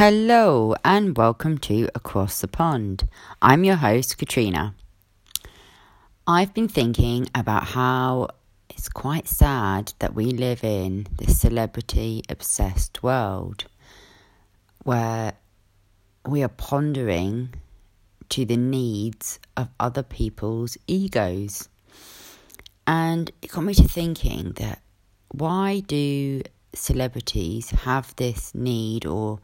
Hello and welcome to Across the Pond. I'm your host, Katrina. I've been thinking about how it's quite sad that we live in this celebrity obsessed world where we are pondering to the needs of other people's egos. And it got me to thinking that why do celebrities have this need or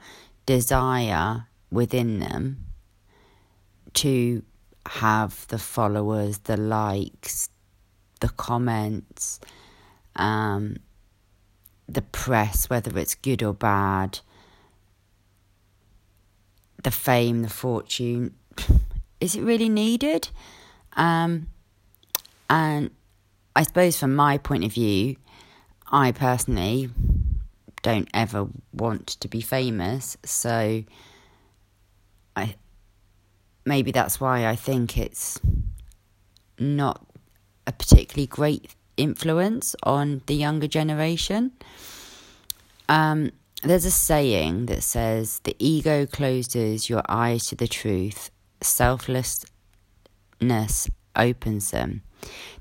desire within them to have the followers, the likes, the comments, um, the press, whether it's good or bad, the fame, the fortune. Is it really needed? Um, and I suppose from my point of view, I personally don't ever want to be famous, so I maybe that's why I think it's not a particularly great influence on the younger generation. Um, there's a saying that says the ego closes your eyes to the truth, selflessness opens them.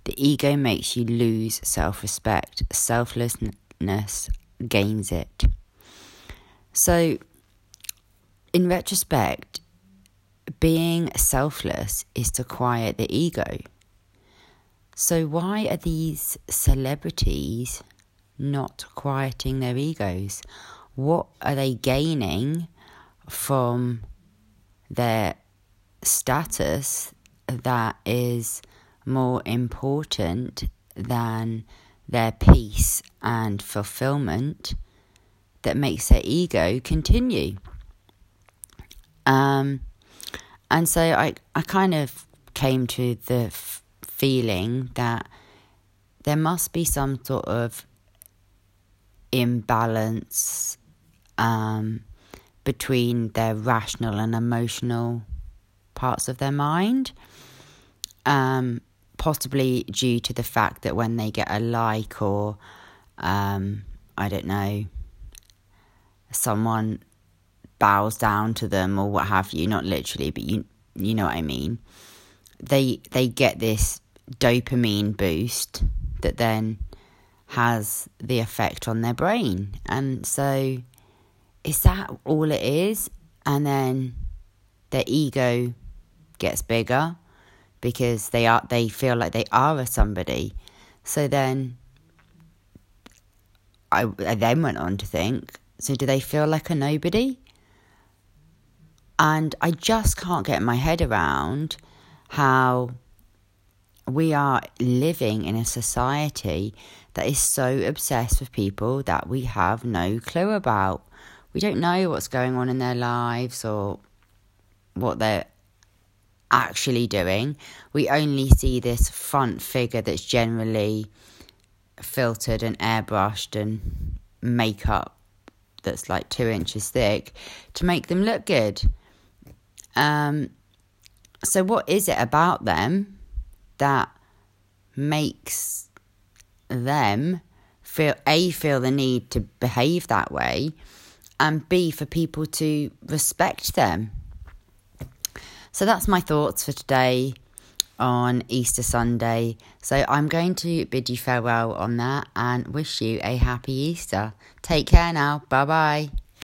The ego makes you lose self respect, selflessness gains it. So, in retrospect, being selfless is to quiet the ego. So, why are these celebrities not quieting their egos? What are they gaining from their status that is more important than their peace and fulfillment that makes their ego continue. Um, and so I, I kind of came to the f- feeling that there must be some sort of imbalance um, between their rational and emotional parts of their mind. Um, possibly due to the fact that when they get a like or um, I don't know, someone bows down to them or what have you, not literally, but you you know what I mean. They they get this dopamine boost that then has the effect on their brain. And so is that all it is? And then their ego gets bigger because they are they feel like they are a somebody. So then I, I then went on to think, so do they feel like a nobody? And I just can't get my head around how we are living in a society that is so obsessed with people that we have no clue about. We don't know what's going on in their lives or what they're actually doing. We only see this front figure that's generally filtered and airbrushed and makeup that's like two inches thick to make them look good. Um, so, what is it about them that makes them feel a feel the need to behave that way, and b for people to respect them? So that's my thoughts for today on Easter Sunday. So I'm going to bid you farewell on that and wish you a happy Easter. Take care now. Bye bye.